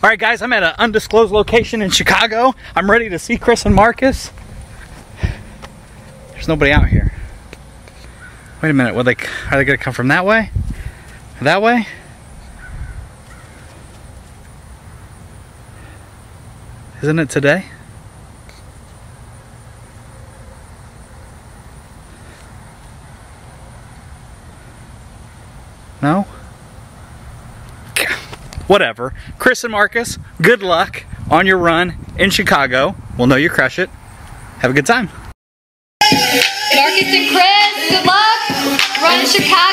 All right, guys, I'm at an undisclosed location in Chicago. I'm ready to see Chris and Marcus. There's nobody out here. Wait a minute, what they are they gonna come from that way? That way? Isn't it today? No? Whatever. Chris and Marcus, good luck on your run in Chicago. We'll know you crush it. Have a good time. Marcus and Chris, good luck. Run in Chicago.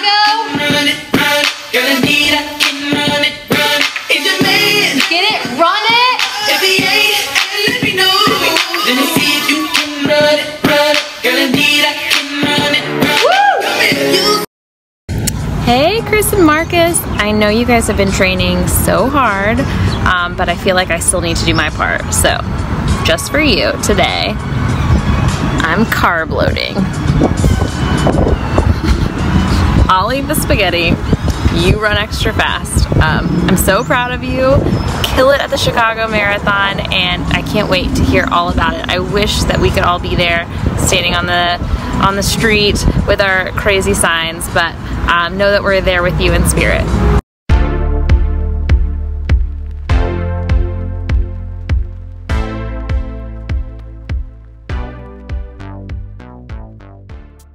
Hey, Chris and Marcus. I know you guys have been training so hard, um, but I feel like I still need to do my part. So, just for you today, I'm carb loading. I'll eat the spaghetti. You run extra fast. Um, I'm so proud of you. Kill it at the Chicago Marathon, and I can't wait to hear all about it. I wish that we could all be there, standing on the on the street with our crazy signs, but um, know that we're there with you in spirit.